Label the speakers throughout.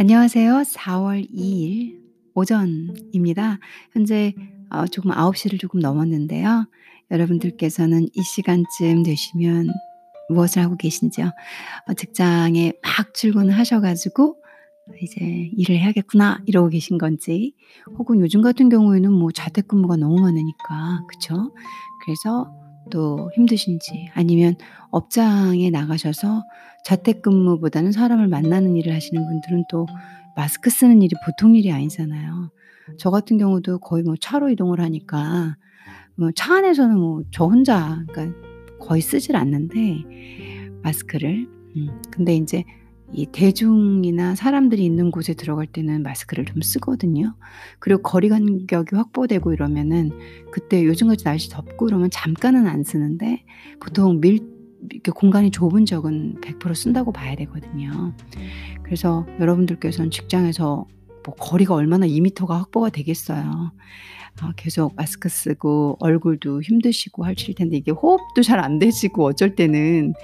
Speaker 1: 안녕하세요. 4월 2일 오전입니다. 현재 어 조금 9 시를 조금 넘었는데요. 여러분들께서는 이 시간쯤 되시면 무엇을 하고 계신지요? 어 직장에 막 출근을 하셔 가지고 '이제 일을 해야겠구나.' 이러고 계신 건지 혹은 요즘 같은 경우에는 뭐 자택근무가 너무 많으니까 그쵸? 그래서 또 힘드신지 아니면 업장에 나가셔서 자택근무보다는 사람을 만나는 일을 하시는 분들은 또 마스크 쓰는 일이 보통 일이 아니잖아요. 저 같은 경우도 거의 뭐 차로 이동을 하니까 뭐 차 안에서는 뭐 저 혼자 그러니까 거의 쓰질 않는데 마스크를. 음 근데 인제 이 대중이나 사람들이 있는 곳에 들어갈 때는 마스크를 좀 쓰거든요. 그리고 거리 간격이 확보되고 이러면은 그때 요즘같이 날씨 덥고 이러면 잠깐은 안 쓰는데 보통 밀 이렇게 공간이 좁은 적은 100% 쓴다고 봐야 되거든요. 그래서 여러분들께서는 직장에서 뭐 거리가 얼마나 2 미터가 확보가 되겠어요. 어 계속 마스크 쓰고 얼굴도 힘드시고 하실 텐데 이게 호흡도 잘 안 되시고 어쩔 때는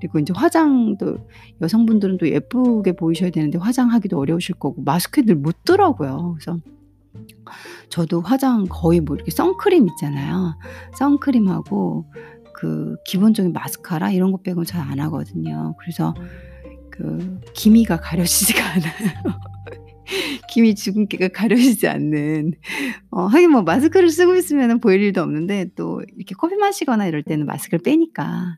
Speaker 1: 그리고 인제 화장도 여성분들은 또 예쁘게 보이셔야 되는데 화장하기도 어려우실 거고 마스크에 늘 묻더라고요. 그래서 저도 화장 거의 뭐 이렇게 선크림 있잖아요. 선크림하고 그 기본적인 마스카라 이런 것 빼고는 잘 안 하거든요. 그래서 그 기미가 가려지지가 않아요. 기미 주근깨가 가려지지 않는 어 하긴 뭐 마스크를 쓰고 있으면은 보일 일도 없는데 또 이렇게 커피 마시거나 이럴 때는 마스크를 빼니까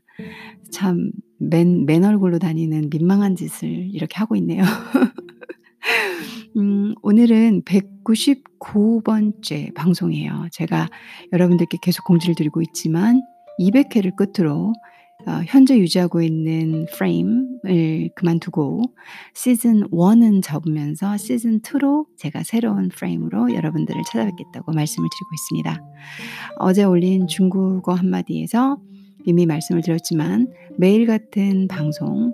Speaker 1: 참 맨 맨 얼굴로 다니는 민망한 짓을 이렇게 하고 있네요. 음 오늘은 199 번째 방송이에요. 제가 여러분들께 계속 공지를 드리고 있지만 200 회를 끝으로 어 현재 유지하고 있는 프레임을 그만두고 시즌 1은 접으면서 시즌 2로 제가 새로운 프레임으로 여러분들을 찾아뵙겠다고 말씀을 드리고 있습니다. 어제 올린 중국어 한마디에서 이미 말씀을 드렸지만 매일 같은 방송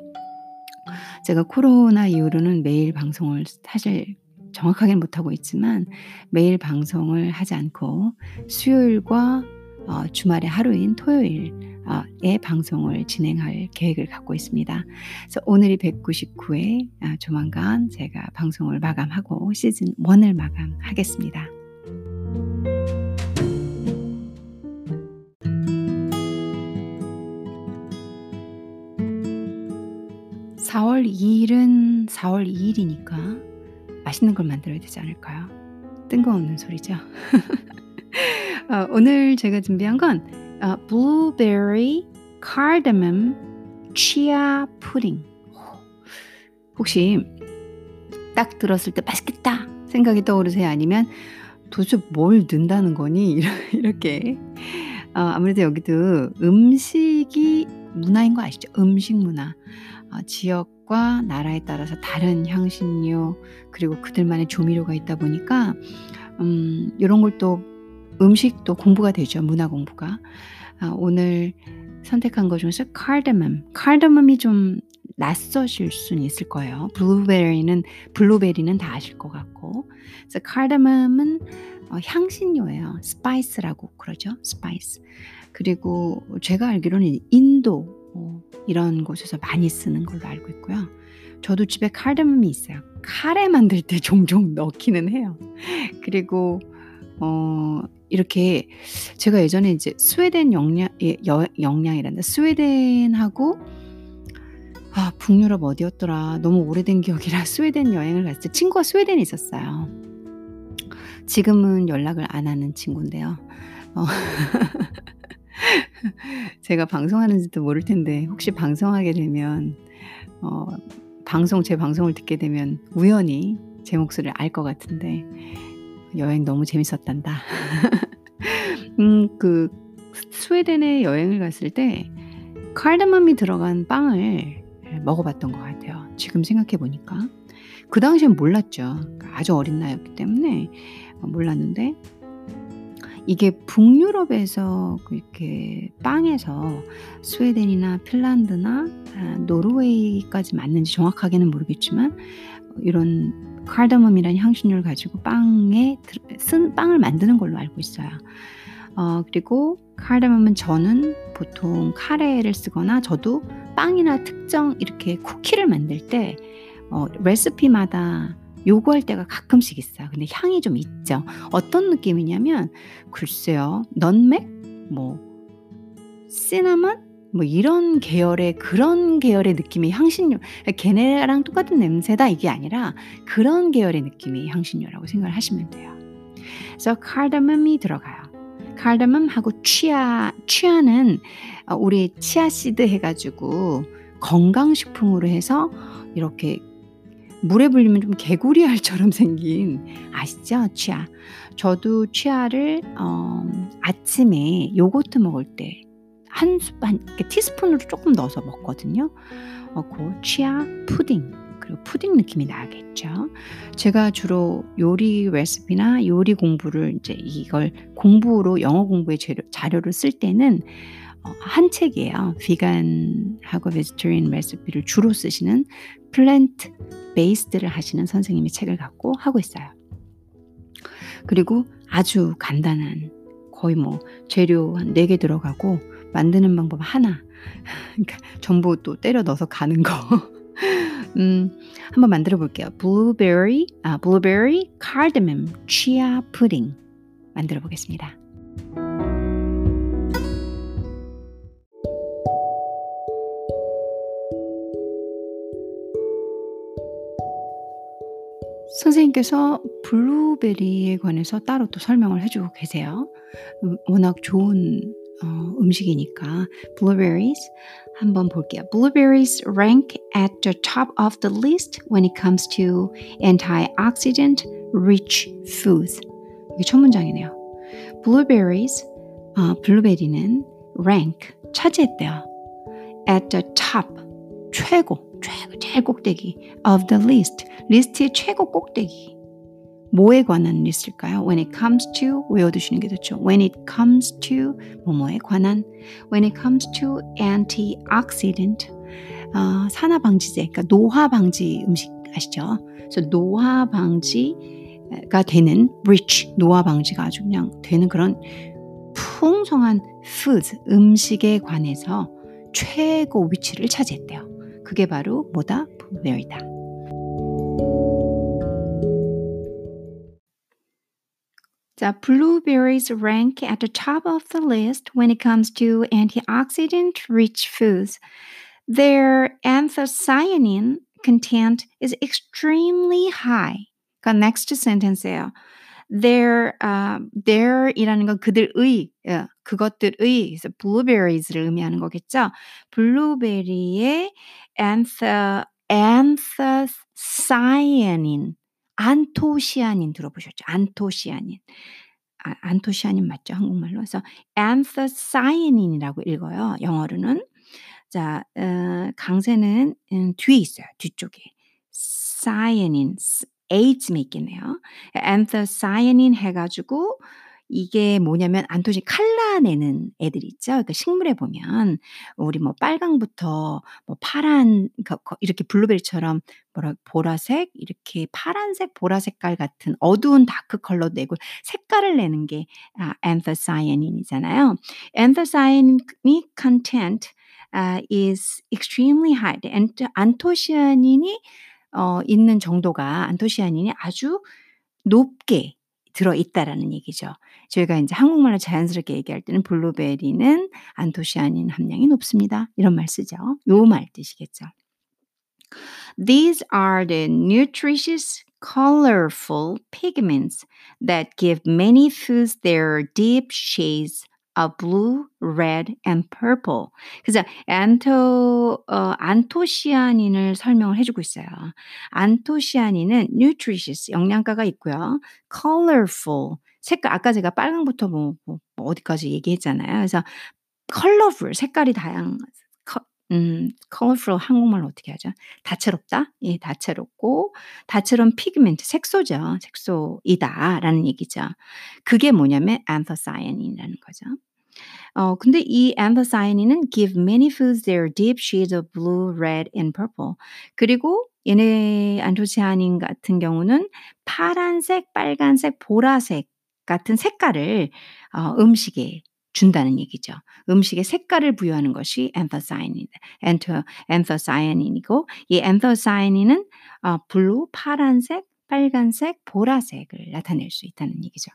Speaker 1: 제가 코로나 이후로는 매일 방송을 사실 정확하게는 못하고 있지만 매일 방송을 하지 않고 수요일과 어 주말의 하루인 토요일 어에 방송을 진행할 계획을 갖고 있습니다. 그래서 오늘이 199회아 조만간 제가 방송을 마감하고 시즌 1을 마감하겠습니다. 4월 2 일은 4월 2 일이니까 맛있는 걸 만들어야 되지 않을까요? 뜬금없는 소리죠. 어 오늘 제가 준비한 건 어 blueberry cardamom chia pudding. 혹시 딱 들었을 때 '맛있겠다.' 생각이 떠오르세요? 아니면 '도대체 뭘 넣는다는 거니?' 이렇게 어 아무래도 여기도 음식이 문화인 거 아시죠? 음식 문화. 어 지역과 나라에 따라서 다른 향신료 그리고 그들만의 조미료가 있다 보니까 음 요런 걸또 음식도 공부가 되죠, 문화 공부가. 아 오늘 선택한 것 중에서 cardamom. cardamom이 좀 낯서실 수는 있을 거예요. blueberry는 블루베리는 다 아실 것 같고. 그래서 cardamom은 어 향신료예요. spice라고 그러죠, spice. 그리고 제가 알기로는 인도 뭐 이런 곳에서 많이 쓰는 걸로 알고 있고요. 저도 집에 cardamom이 있어요. 카레 만들 때 종종 넣기는 해요. 그리고 어 이렇게 제가 예전에 이제 스웨덴 영양 예여 영양이란다. 스웨덴하고 아 북유럽 어디였더라. 너무 오래된 기억이라 스웨덴 여행을 갔을 때 친구가 스웨덴에 있었어요. 지금은 연락을 안 하는 친구인데요. 어 제가 방송하는지도 모를 텐데 혹시 방송하게 되면 어 방송 제 방송을 듣게 되면 우연히 제 목소리를 알 것 같은데 여행 너무 재밌었단다. 음 그 스웨덴에 여행을 갔을 때 cardamom이 들어간 빵을 예 먹어 봤던 것 같아요, 지금 생각해 보니까. 그 당시엔 몰랐죠. 아주 어린 나이였기 때문에 어 몰랐는데 이게 북유럽에서 그렇게 빵에서 스웨덴이나 핀란드나 아 노르웨이까지 맞는지 정확하게는 모르겠지만 이런 cardamom이라는 향신료를 가지고 빵에 들쓴 빵을 만드는 걸로 알고 있어요. 어 그리고 cardamom은 저는 보통 카레를 쓰거나 저도 빵이나 특정 이렇게 쿠키를 만들 때 어 레시피마다 요구할 때가 가끔씩 있어요. 근데 향이 좀 있죠. 어떤 느낌이냐면 글쎄요. 넌맥 뭐 시나몬 뭐 이런 계열의 그런 계열의 느낌의 향신료 걔네랑 똑같은 냄새다 이게 아니라 그런 계열의 느낌의 향신료라고 생각을 하시면 돼요. 그래서 카르멈이 들어가요. cardamom하고 chia chia는 어, 우리 chia seed 해가지고 건강식품으로 해서 이렇게 물에 불리면 좀 개구리 알처럼 생긴 아시죠? chia. 저도 chia를 어, 아침에 요거트 먹을 때 한한 티스푼으로 조금 넣어서 먹거든요. 어, 그 취아 푸딩 그리고 푸딩 느낌이 나겠죠. 제가 주로 요리 레시피나 요리 공부를 이제 이걸 공부로 영어 공부의 재료, 자료를 쓸 때는 어, 한 책이에요. vegan하고 vegetarian 레시피를 주로 쓰시는 plant-based를 하시는 선생님의 책을 갖고 하고 있어요. 그리고 아주 간단한 거의 뭐 재료 한 4개 들어가고 만드는 방법 하나. 그러니까 전부 또 때려 넣어서 가는 거. 음, 한번 만들어 볼게요. 블루베리, 아, 블루베리 cardamom chia 푸딩 만들어 보겠습니다. 선생님께서 블루베리에 관해서 따로 또 설명을 해주고 계세요. 음, 워낙 좋은 어, 음식이니까 blueberries 한번 볼게요. Blueberries rank at the top of the list when it comes to antioxidant rich foods. 이게 첫 문장이네요. Blueberries, 어, 블루베리는 rank 차지했대요. At the top 최고 최고 제일 꼭대기 of the list 리스트의 최고 꼭대기 뭐에 관한 리스트일까요? When it comes to 외워두시는 게 좋죠. When it comes to 뭐뭐에 관한 When it comes to antioxidant 어, 산화 방지제 그러니까 노화 방지 음식 아시죠? 그래서 노화 방지가 되는 rich 노화 방지가 아주 그냥 되는 그런 풍성한 food 음식에 관해서 최고 위치를 차지했대요. 그게 바로 뭐다? 블루베리다. 자, blueberries rank at the top of the list when it comes to antioxidant-rich foods. Their anthocyanin content is extremely high. 그러니까 next sentence예요. their, uh, their이라는 건 그들의, 예, 그것들의, 그래서 blueberries를 의미하는 거겠죠. 블루베리의 antho, anthocyanin, 안토시아닌 들어보셨죠? 안토시아닌. 아, 안토시아닌 맞죠? 한국말로. 그래서 anthocyanin이라고 읽어요. 영어로는. 자, 어, 강세는 음, 뒤에 있어요. 뒤쪽에. cyanin, AIDS에 있겠네요. anthocyanin 해가지고 이게 뭐냐면 안토시 칼라내는 애들 있죠. 그러니까 식물에 보면 우리 뭐 빨강부터 뭐 파란 이렇게 블루베리처럼 뭐라 보라색 이렇게 파란색 보라색깔 같은 어두운 dark color 내고 색깔을 내는 게 아, anthocyanin이잖아요. anthocyanin content uh, is extremely high. 안토시아닌이 어, 있는 정도가 안토시아닌이 아주 높게 들어있다라는 얘기죠. 저희가 이제 한국말로 자연스럽게 얘기할 때는 블루베리는 안토시아닌 함량이 높습니다. 이런 말 쓰죠. 요 말 뜻이겠죠. These are the nutritious, colorful pigments that give many foods their deep shades a blue, red, and purple. 그래서 안토 어, 안토시아닌을 설명을 해주고 있어요. 안토시아닌은 nutritious 영양가가 있고요. colorful 색깔 아까 제가 빨강부터 뭐, 뭐, 뭐 어디까지 얘기했잖아요. 그래서 colorful 색깔이 다양 음, colorful 한국말로 어떻게 하죠? 다채롭다? 예, 다채롭고 다채로운 피그멘트, 색소죠. 색소이다라는 얘기죠. 그게 뭐냐면 anthocyanin이라는 거죠. 어, 근데 이 anthocyanin은 give many foods their deep shades of blue, red, and purple. 그리고 얘네 안토시아닌 같은 경우는 파란색, 빨간색, 보라색 같은 색깔을 어, 음식에 준다는 얘기죠. 음식에 색깔을 부여하는 것이 anthocyanin, anthocyanin이고 이 anthocyanin은 어, blue, 파란색, 빨간색, 보라색을 나타낼 수 있다는 얘기죠.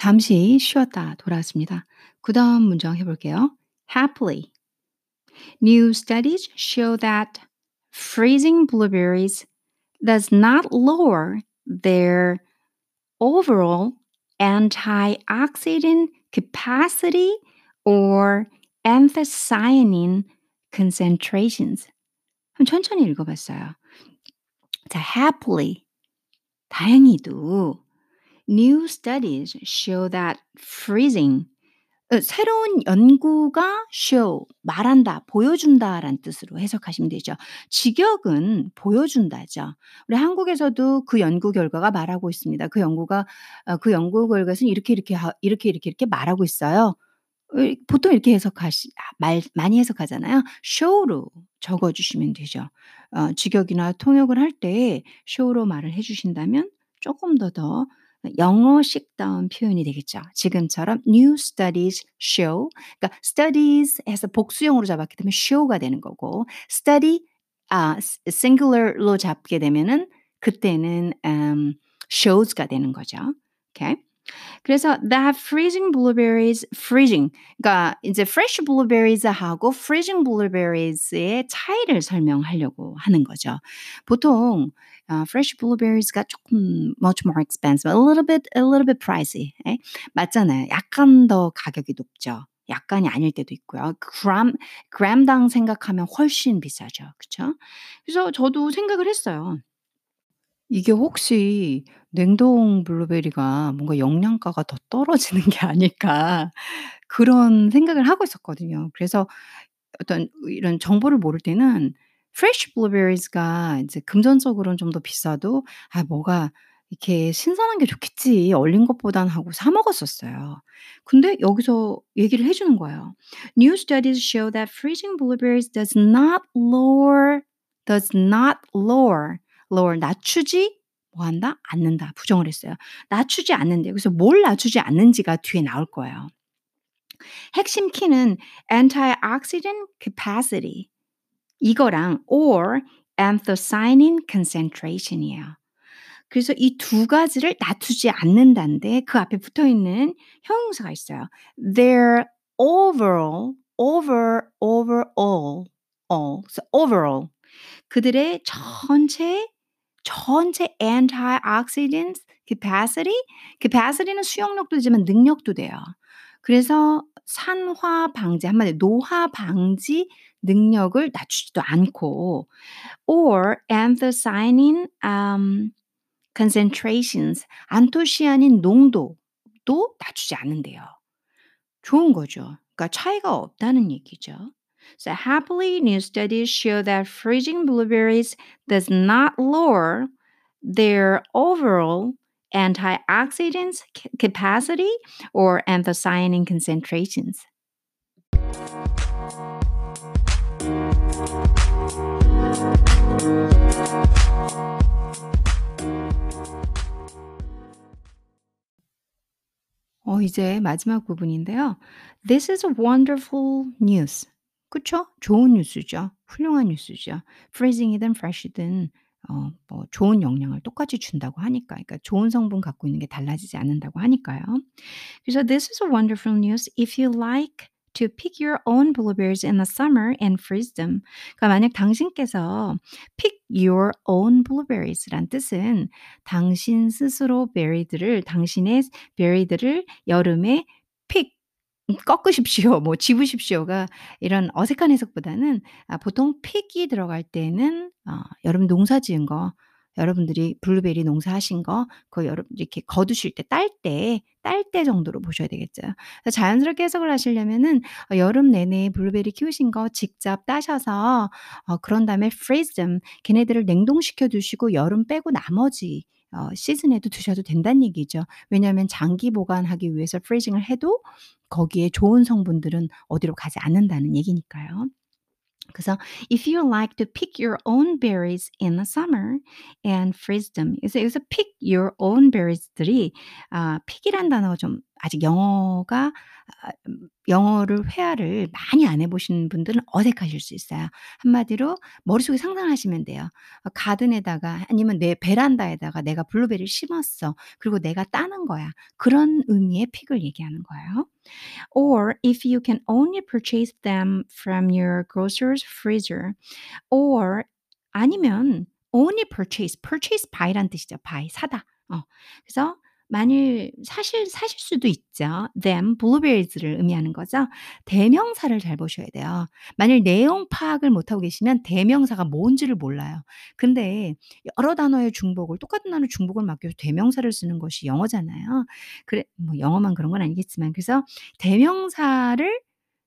Speaker 1: 잠시 쉬었다 돌아왔습니다. 그 다음 문장 해볼게요. happily. New studies show that freezing blueberries does not lower their overall antioxidant capacity or anthocyanin concentrations. 한번 천천히 읽어봤어요. 자, happily. 다행히도 new studies show that freezing 새로운 연구가 show 말한다, 보여준다라는 뜻으로 해석하시면 되죠. 직역은 보여준다죠. 우리 한국에서도 그 연구 결과가 말하고 있습니다. 그 연구가 그 연구 결과는 이렇게 이렇게 이렇게 이렇게 이렇게 말하고 있어요. 보통 이렇게 해석하시 말 많이 해석하잖아요. show로 적어 주시면 되죠. 어, 직역이나 통역을 할 때 show로 말을 해 주신다면 조금 더더 영어식다운 표현이 되겠죠. 지금처럼 new studies show. 그러니까 studies 해서 복수형으로 잡았기 때문에 show가 되는 거고 study 아 singular로 잡게 되면은 그때는 um, shows가 되는 거죠. 오케이. Okay? 그래서 that freezing blueberries, freezing. 그러니까 이제 fresh blueberries하고 freezing blueberries의 차이를 설명하려고 하는 거죠. 보통 uh, fresh blueberries가 조금 much more expensive, a little bit, a little bit pricey. 에? 맞잖아요. 약간 더 가격이 높죠. 약간이 아닐 때도 있고요. 그램, 그램당 생각하면 훨씬 비싸죠. 그렇죠? 그래서 저도 생각을 했어요. 이게 혹시 냉동 블루베리가 뭔가 영양가가 더 떨어지는 게 아닐까 그런 생각을 하고 있었거든요. 그래서 어떤 이런 정보를 모를 때는 fresh blueberries가 이제 금전적으로는 좀 더 비싸도 '아 뭐가 이렇게 신선한 게 좋겠지. 얼린 것보단.' 하고 사 먹었었어요. 근데 여기서 얘기를 해 주는 거예요. "New studies show that freezing blueberries does not lower does not lower lower 낮추지 뭐 한다? 않는다. 부정을 했어요. 낮추지 않는데 그래서 뭘 낮추지 않는지가 뒤에 나올 거예요. 핵심 키는 antioxidant capacity 이거랑 or anthocyanin concentration이에요. 그래서 이 두 가지를 낮추지 않는다는데 그 앞에 붙어 있는 형용사가 있어요. Their overall, over, overall, all, so overall 그들의 전체 전체 antioxidant capacity, capacity는 수용력도 되지만 능력도 돼요. 그래서 산화 방지 한마디로 노화 방지 능력을 낮추지도 않고 or anthocyanin um, concentrations 안토시아닌 농도도 낮추지 않는데요. 좋은 거죠. 그러니까 차이가 없다는 얘기죠. So happily, new studies show that freezing blueberries does not lower their overall antioxidants capacity or anthocyanin concentrations. 어, 이제 마지막 부분인데요. This is wonderful news. 그쵸? 좋은 뉴스죠. 훌륭한 뉴스죠. freezing이든 fresh이든 어, 뭐 좋은 영향을 똑같이 준다고 하니까, 그러니까 좋은 성분 갖고 있는 게 달라지지 않는다고 하니까요. 그래서 this is a wonderful news if you like to pick your own blueberries in the summer and freeze them. 그러니까 만약 당신께서 pick your own blueberries란 뜻은 당신 스스로 베리들을 당신의 베리들을 여름에 pick 꺾으십시오, 뭐 집으십시오가 이런 어색한 해석보다는 아 보통 pick이 들어갈 때는 어 여러분 농사 지은 거 여러분들이 블루베리 농사하신 거 그거 여러분 이렇게 거두실 때 딸 때 딸 때 정도로 보셔야 되겠죠. 자연스럽게 해석을 하시려면은 어 여름 내내 블루베리 키우신 거 직접 따셔서 어 그런 다음에 freeze 걔네들을 냉동시켜 두시고 여름 빼고 나머지 어 시즌에도 두셔도 된다는 얘기죠. 왜냐하면 장기 보관하기 위해서 프리징을 해도 거기에 좋은 성분들은 어디로 가지 않는다는 얘기니까요. 그래서 if you like to pick your own berries in the summer and freeze them. 그래서 여기서 pick your own berries들이 아 pick이란 단어가 좀 아직 영어가 아음 영어를 회화를 많이 안 해 보신 분들은 어색하실 수 있어요. 한마디로 머릿속에 상상하시면 돼요. 어 가든에다가 아니면 내 베란다에다가 내가 블루베리를 심었어. 그리고 내가 따는 거야. 그런 의미의 pick을 얘기하는 거예요. Or if you can only purchase them from your grocer's freezer. Or 아니면 only purchase, purchase buy란 뜻이죠. buy 사다. 어 그래서 만일 사실 사실 수도 있죠. them blueberries를 의미하는 거죠. 대명사를 잘 보셔야 돼요. 만일 내용 파악을 못 하고 계시면 대명사가 뭔지를 몰라요. 근데 여러 단어의 중복을 똑같은 단어 중복을 위해서 대명사를 쓰는 것이 영어잖아요. 그래 뭐 영어만 그런 건 아니겠지만 그래서 대명사를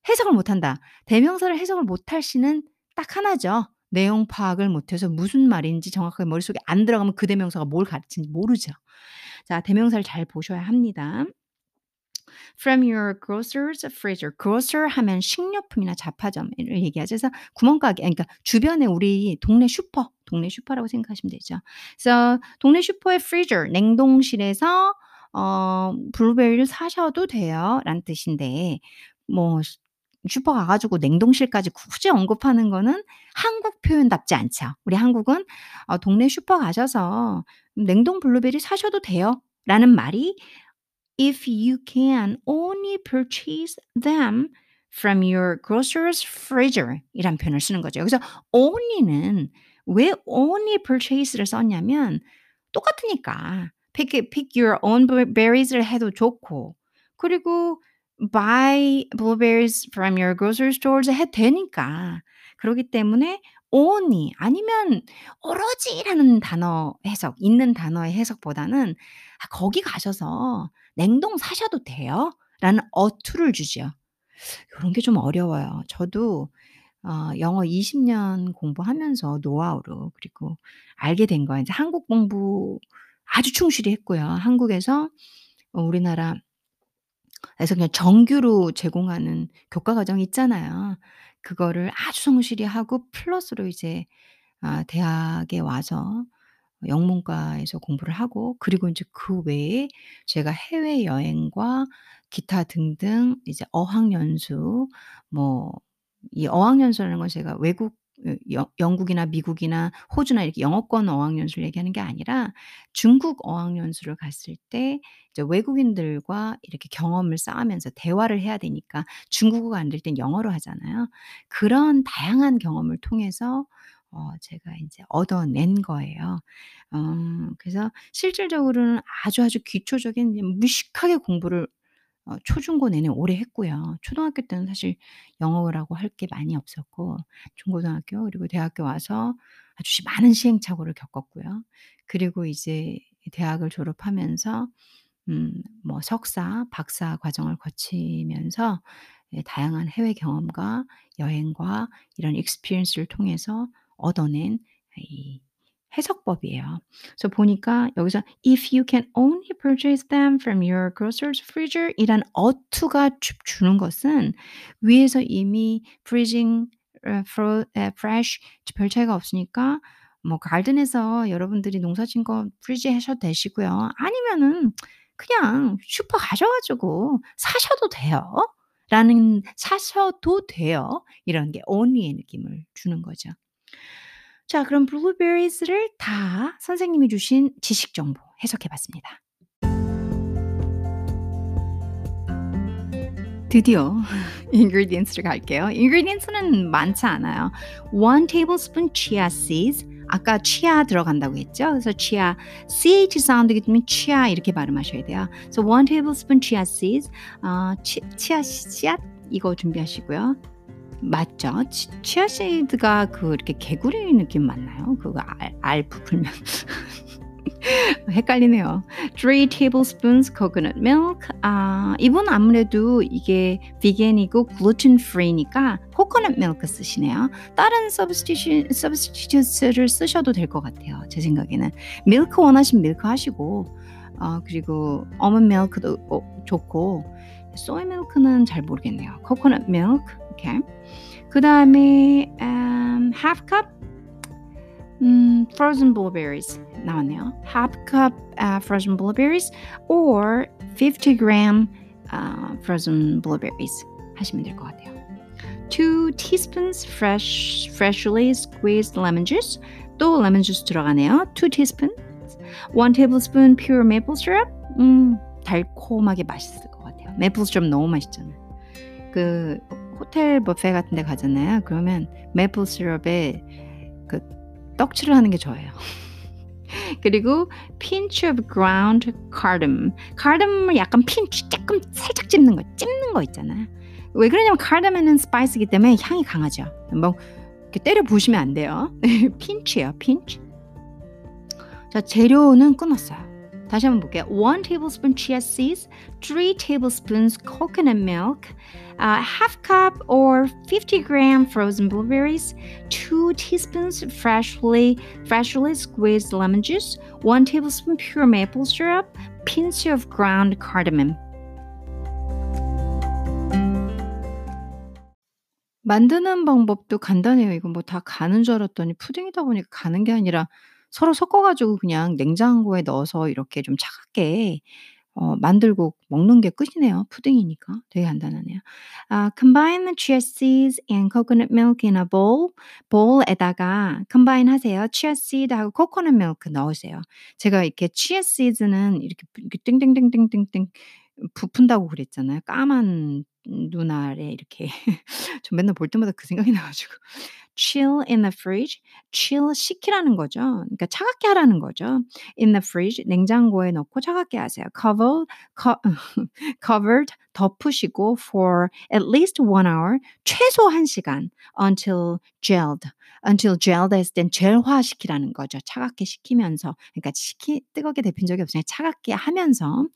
Speaker 1: 해석을 못 한다. 대명사를 해석을 못 할 시는 딱 하나죠. 내용 파악을 못해서 무슨 말인지 정확하게 머릿속에 안 들어가면 그 대명사가 뭘 가르치는지 모르죠. 자 대명사를 잘 보셔야 합니다. From your grocer's freezer. grocer 하면 식료품이나 잡화점을 얘기하죠. 그래서 구멍가게 그러니까 주변에 우리 동네 슈퍼, 동네 슈퍼라고 생각하시면 되죠. 그래서 동네 슈퍼의 freezer 냉동실에서 어 블루베리를 사셔도 돼요 라는 뜻인데 뭐 슈퍼 가 가지고 냉동실까지 굳이 언급하는 거는 한국 표현답지 않죠. 우리 한국은 어 동네 슈퍼 가셔서 "냉동 블루베리 사셔도 돼요."라는 말이 if you can only purchase them from your grocer's freezer 이란 표현을 쓰는 거죠. 여기서 only는 왜 only purchase를 썼냐면 똑같으니까 pick pick your own berries를 해도 좋고 그리고 buy blueberries from your grocery stores 해도 되니까. 그러기 때문에 only 아니면 오로지라는 단어 해석, 있는 단어의 해석보다는 아 거기 가셔서 "냉동 사셔도 돼요."라는 어투를 주죠. 요런 게 좀 어려워요. 저도 어 영어 20년 공부하면서 노하우로 그리고 알게 된 거예요. 인제 한국 공부 아주 충실히 했고요. 한국에서 어 우리나라 에서 그냥 정규로 제공하는 교과 과정이 있잖아요. 그거를 아주 성실히 하고 플러스로 이제 아 대학에 와서 영문과에서 공부를 하고 그리고 인제 그 외에 제가 해외 여행과 기타 등등 이제 어학연수 뭐 이 어학연수라는 건 제가 외국 어영 영국이나 미국이나 호주나 이렇게 영어권 어학연수를 얘기하는 게 아니라 중국 어학연수를 갔을 때 이제 외국인들과 이렇게 경험을 쌓으면서 대화를 해야 되니까 중국어가 안 될 땐 영어로 하잖아요. 그런 다양한 경험을 통해서 어 제가 인제 얻어낸 거예요. 어 그래서 실질적으로는 아주 아주 기초적인 무식하게 공부를 어 초중고 내내 오래 했고요. 초등학교 때는 사실 영어라고 할 게 많이 없었고 중고등학교 그리고 대학교 와서 아주 시 많은 시행착오를 겪었고요. 그리고 이제 대학을 졸업하면서 음 뭐 석사, 박사 과정을 거치면서 예 다양한 해외 경험과 여행과 이런 experience를 통해서 얻어낸 이 해석법이에요. 그래서 보니까 여기서 if you can only purchase them from your grocer's freezer 이란 어투가 주 주는 것은 위에서 이미 freezing 어 fresh 별 차이가 없으니까 뭐 가든에서 여러분들이 농사 진거 freeze 하셔도 되시고요. 아니면은 그냥 슈퍼 가셔 가지고 사셔도 돼요. 라는 사셔도 돼요. 이런 게 only의 느낌을 주는 거죠. 자 그럼 blueberries를 다 선생님이 주신 지식 정보 해석해 봤습니다. 드디어 ingredients를 갈게요. ingredients는 많지 않아요. 1 tablespoon chia seeds 아까 chia 들어간다고 했죠. 그래서 chia ch 사운드이기 때문에 chia 이렇게 발음하셔야 돼요. 그래서 1 tablespoon chia seeds 어 치 치아 씨앗 이거 준비하시고요. 맞죠? 치 치아씨드가 그 이렇게 개구리 느낌 맞나요? 그거 알 알 부풀면 헷갈리네요. 3 tablespoons coconut milk. 아, 이분 아무래도 이게 비겐이고 글루텐 프리니까 코코넛 밀크 쓰시네요. 다른 substitute를 쓰셔도 될 것 같아요. 제 생각에는. 밀크 원하시면 밀크 하시고 어, 그리고 어먼 밀크도 어, 좋고 소이 밀크는 잘 모르겠네요. 코코넛 밀크. 이렇게. 그 다음에 um, half cup 음, frozen blueberries 나왔네요. half cup uh, frozen blueberries or 50 gram uh, frozen blueberries 하시면 될 것 같아요. 2 teaspoons fresh freshly squeezed lemon juice 또 lemon juice 들어가네요. 2 teaspoons 1 tablespoon pure maple syrup 음, 달콤하게 맛있을 것 같아요. 메이플 syrup 너무 맛있잖아요. 그 호텔 뷔페 같은 데 가잖아요. 그러면 메이플 시럽에 그 떡칠을 하는 게 저예요. 그리고 pinch of ground cardamom. cardamom을 약간 pinch 조금 살짝 찝는 거, 찝는 거 있잖아요. 왜 그러냐면 cardamom은 spice이기 때문에 향이 강하죠. 뭐 이렇게 때려 부시면 안 돼요. pinch예요, pinch. 자, 재료는 끊었어요. 다시 한번 볼게요. 1 tablespoon chia seeds, 3 tablespoons coconut milk, uh, half cup or 50 gram frozen blueberries, 2 teaspoons freshly freshly squeezed lemon juice, 1 tablespoon pure maple syrup, pinch of ground cardamom. 만드는 방법도 간단해요. 이거 뭐 다 가는 줄 알았더니 푸딩이다 보니까 가는 게 아니라 서로 섞어 가지고 그냥 냉장고에 넣어서 이렇게 좀 차갑게 어 만들고 먹는 게 끝이네요. 푸딩이니까 되게 간단하네요. 아 combine the chia seeds and coconut milk in a bowl. bowl에다가 combine 하세요. chia seed하고 coconut milk 넣으세요. 제가 이렇게 chia seeds는 이렇게 땡땡땡땡땡땡 부푼다고 그랬잖아요. 까만 눈 아래 이렇게 저 맨날 볼 때마다 그 생각이 나 가지고 chill in the fridge. chill 식히라는 거죠. 그러니까 차갑게 하라는 거죠. in the fridge 냉장고에 넣고 차갑게 하세요. cover co, covered 덮으시고 for at least one hour 최소 1시간 until gelled until gelled 했을 땐 젤화시키라는 거죠. 차갑게 식히면서 그러니까 식히 뜨겁게 데핀 적이 없으니까 차갑게 하면서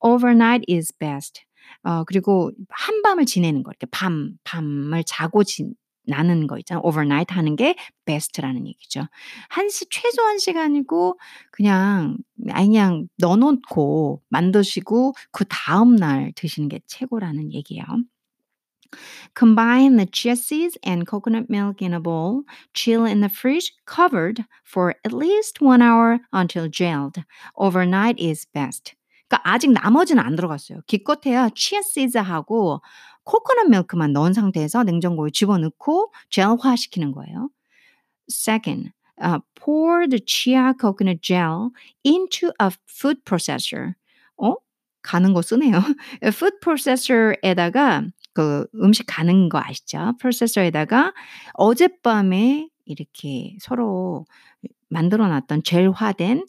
Speaker 1: overnight is best. 어 그리고 한밤을 지내는 거 이렇게 밤 밤을 자고 지, 나는 거 있잖아요. overnight 하는 게 best라는 얘기죠. 한시 최소 1시간이고 그냥 아니 그냥 넣어 놓고 만드시고 그 다음 날 드시는 게 최고라는 얘기예요. Combine the chia seeds and coconut milk in a bowl. Chill in the fridge, covered for at least one hour until gelled. Overnight is best. 그러니까 아직 나머지는 안 들어갔어요. 기껏해야 chia seeds하고 코코넛 밀크만 넣은 상태에서 냉장고에 집어넣고 젤화시키는 거예요. Second, uh, pour the chia coconut gel into a food processor. 어? 가는 거 쓰네요. food processor에다가 그 음식 가는 거 아시죠? 프로세서에다가 어젯밤에 이렇게 서로 만들어 놨던 젤화된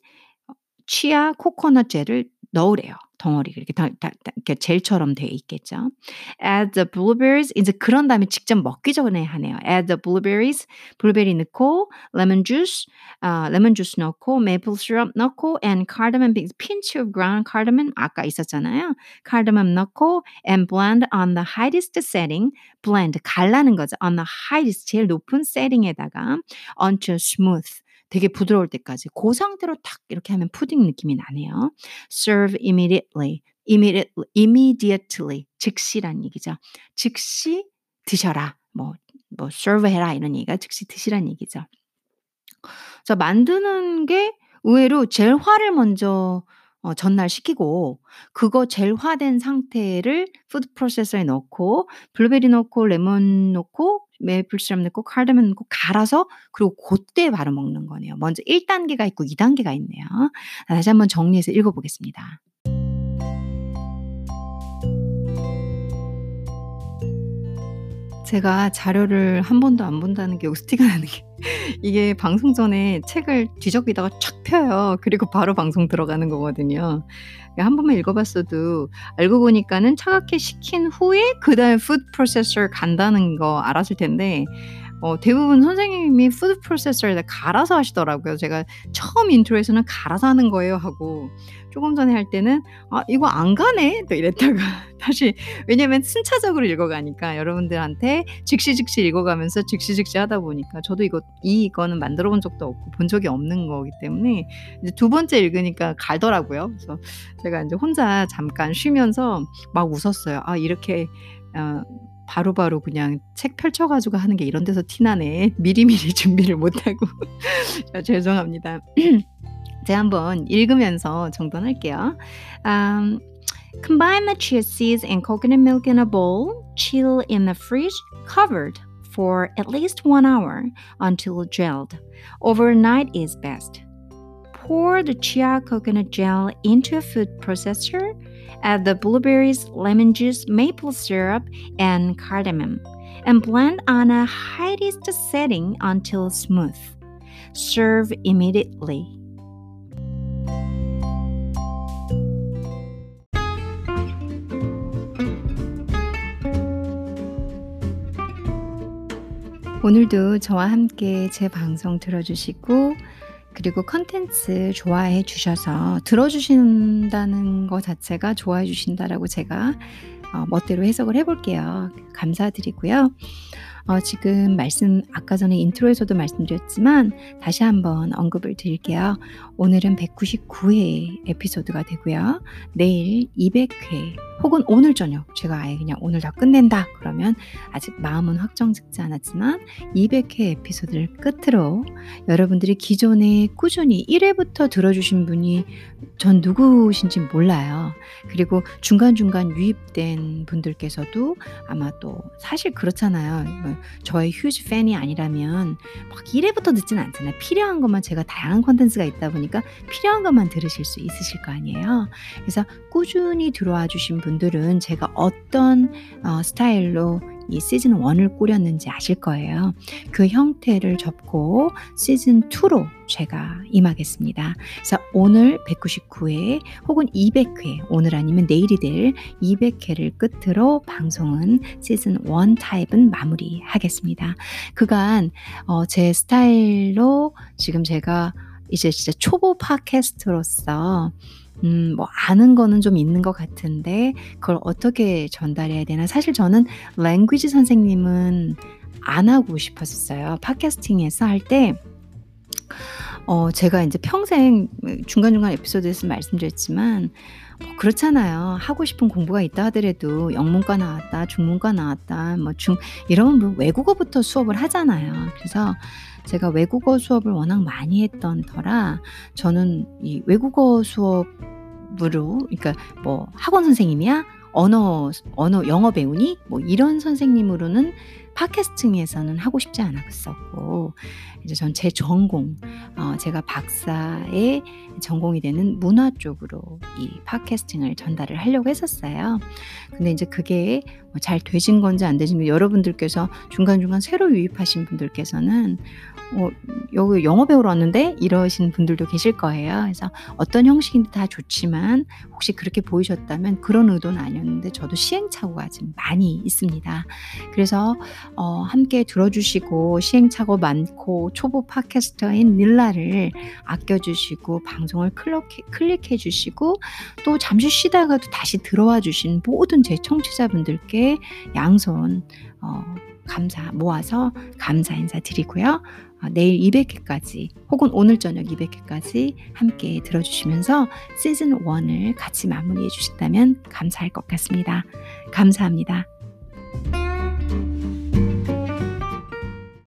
Speaker 1: 치아 코코넛 젤을 넣으래요. 덩어리 이렇게 다, 다, 다 이렇게 젤처럼 돼 있겠죠. Add the blueberries 이제 그런 다음에 직접 먹기 전에 하네요. Add the blueberries 블루베리 넣고 lemon juice 어, lemon juice 넣고 maple syrup 넣고 and cardamom pinch of ground cardamom 아까 있었잖아요. cardamom 넣고 and blend on the highest setting blend 갈라는 거죠. on the highest 제일 높은 setting에다가 until smooth 되게 부드러울 때까지 그 상태로 탁 이렇게 하면 푸딩 느낌이 나네요. Serve immediately. immediately, immediately 즉시란 얘기죠. 즉시 드셔라. 뭐, 뭐 serve 해라 이런 얘기가 즉시 드시란 얘기죠. 자, 만드는 게 의외로 젤화를 먼저 어, 전날 시키고 그거 젤화된 상태를 food processor에 넣고 블루베리 넣고 레몬 넣고 메이플 시럽 넣고 카르다몬 넣고 갈아서 그리고 고때 바로 먹는 거네요. 먼저 1단계가 있고 2단계가 있네요. 다시 한번 정리해서 읽어 보겠습니다. 제가 자료를 한 번도 안 본다는 게 여기서 티가 나는 게 이게 방송 전에 책을 뒤적이다가 촥 펴요. 그리고 바로 방송 들어가는 거거든요. 한 번만 읽어봤어도 알고 보니까는 차갑게 식힌 후에 그 다음에 food processor 간다는 거 알았을 텐데 어, 대부분 선생님이 food processor에다 갈아서 하시더라고요. 제가 처음 intro에서는 갈아서 하는 거예요 하고 조금 전에 할 때는 아 이거 안 가네 또 이랬다가 다시 왜냐면 순차적으로 읽어가니까 여러분들한테 즉시 즉시 읽어가면서 즉시 즉시 하다 보니까 저도 이거 이거는 만들어 본 적도 없고 본 적이 없는 거기 때문에 이제 두 번째 읽으니까 갈더라고요. 그래서 제가 이제 혼자 잠깐 쉬면서 막 웃었어요. 아 이렇게 어, 바로바로 바로 그냥 책 펼쳐가지고 하는 게 이런 데서 티나네. 미리미리 준비를 못하고. 죄송합니다. 제가 한번 읽으면서 정돈할게요. Um, combine the chia seeds and coconut milk in a bowl, chill in the fridge, covered for at least one hour until gelled. Overnight is best. Pour the chia coconut gel into a food processor Add the blueberries, lemon juice, maple syrup, and cardamom, and blend on a highest setting until smooth. Serve immediately. 오늘도 저와 함께 제 방송 들어주시고 그리고 컨텐츠 좋아해 주셔서 들어주신다는 것 자체가 좋아해 주신다라고 제가 어, 멋대로 해석을 해볼게요. 감사드리고요. 어, 지금 말씀 아까 전에 intro에서도 말씀드렸지만 다시 한번 언급을 드릴게요. 오늘은 199회 에피소드가 되고요. 내일 200회 혹은 오늘 저녁 제가 아예 그냥 오늘 다 끝낸다 그러면 아직 마음은 확정 짓지 않았지만 200회 에피소드를 끝으로 여러분들이 기존에 꾸준히 1회부터 들어주신 분이 전 누구신지 몰라요. 그리고 중간중간 유입된 분들께서도 아마 또 사실 그렇잖아요. 뭐 저의 휴지 팬이 아니라면 막 1회부터 듣진 않잖아요. 필요한 것만 제가 다양한 컨텐츠가 있다 보니까 필요한 것만 들으실 수 있으실 거 아니에요. 그래서 꾸준히 들어와 주신 분 분들은 제가 어떤 어, 스타일로 이 시즌 1을 꾸렸는지 아실 거예요. 그 형태를 접고 시즌 2로 제가 임하겠습니다. 그래서 오늘 199회 혹은 200회, 오늘 아니면 내일이 될 200회를 끝으로 방송은 시즌 1 타입은 마무리하겠습니다. 그간 어, 제 스타일로 지금 제가 이제 진짜 초보 팟캐스트로서 음, 뭐 아는 거는 좀 있는 것 같은데 그걸 어떻게 전달해야 되나? 사실 저는 랭귀지 선생님은 안 하고 싶었어요. 팟캐스팅에서 할 때. 어, 제가 이제 평생 중간중간 에피소드에서 말씀드렸지만 뭐 그렇잖아요. 하고 싶은 공부가 있다 하더라도 영문과 나왔다, 중문과 나왔다, 뭐 중 이러면 뭐 외국어부터 수업을 하잖아요. 그래서 제가 외국어 수업을 워낙 많이 했던 터라 저는 이 외국어 수업 으로 그러니까 뭐 학원 선생님이야? 언어 언어 영어 배우니? 뭐 이런 선생님으로는 팟캐스팅에서는 하고 싶지 않았었고 이제 전 제 전공 어, 제가 박사의 전공이 되는 문화 쪽으로 이 팟캐스팅을 전달을 하려고 했었어요. 근데 이제 그게 뭐잘 되신 건지 안 되신 건지 여러분들께서 중간중간 새로 유입하신 분들께서는 어, 여기 영어 배우러 왔는데 이러신 분들도 계실 거예요. 그래서 어떤 형식인지 다 좋지만 혹시 그렇게 보이셨다면 그런 의도는 아니었는데 저도 시행착오가 좀 많이 있습니다. 그래서 어, 함께 들어주시고 시행착오 많고 초보 팟캐스터인 닐라를 아껴주시고 방송을 클릭해, 주시고 또 잠시 쉬다가도 다시 들어와 주신 모든 제 청취자분들께 양손 어, 감사 모아서 감사 인사 드리고요. 어, 내일 200회까지 혹은 오늘 저녁 200회까지 함께 들어주시면서 시즌 1을 같이 마무리해 주신다면 감사할 것 같습니다. 감사합니다.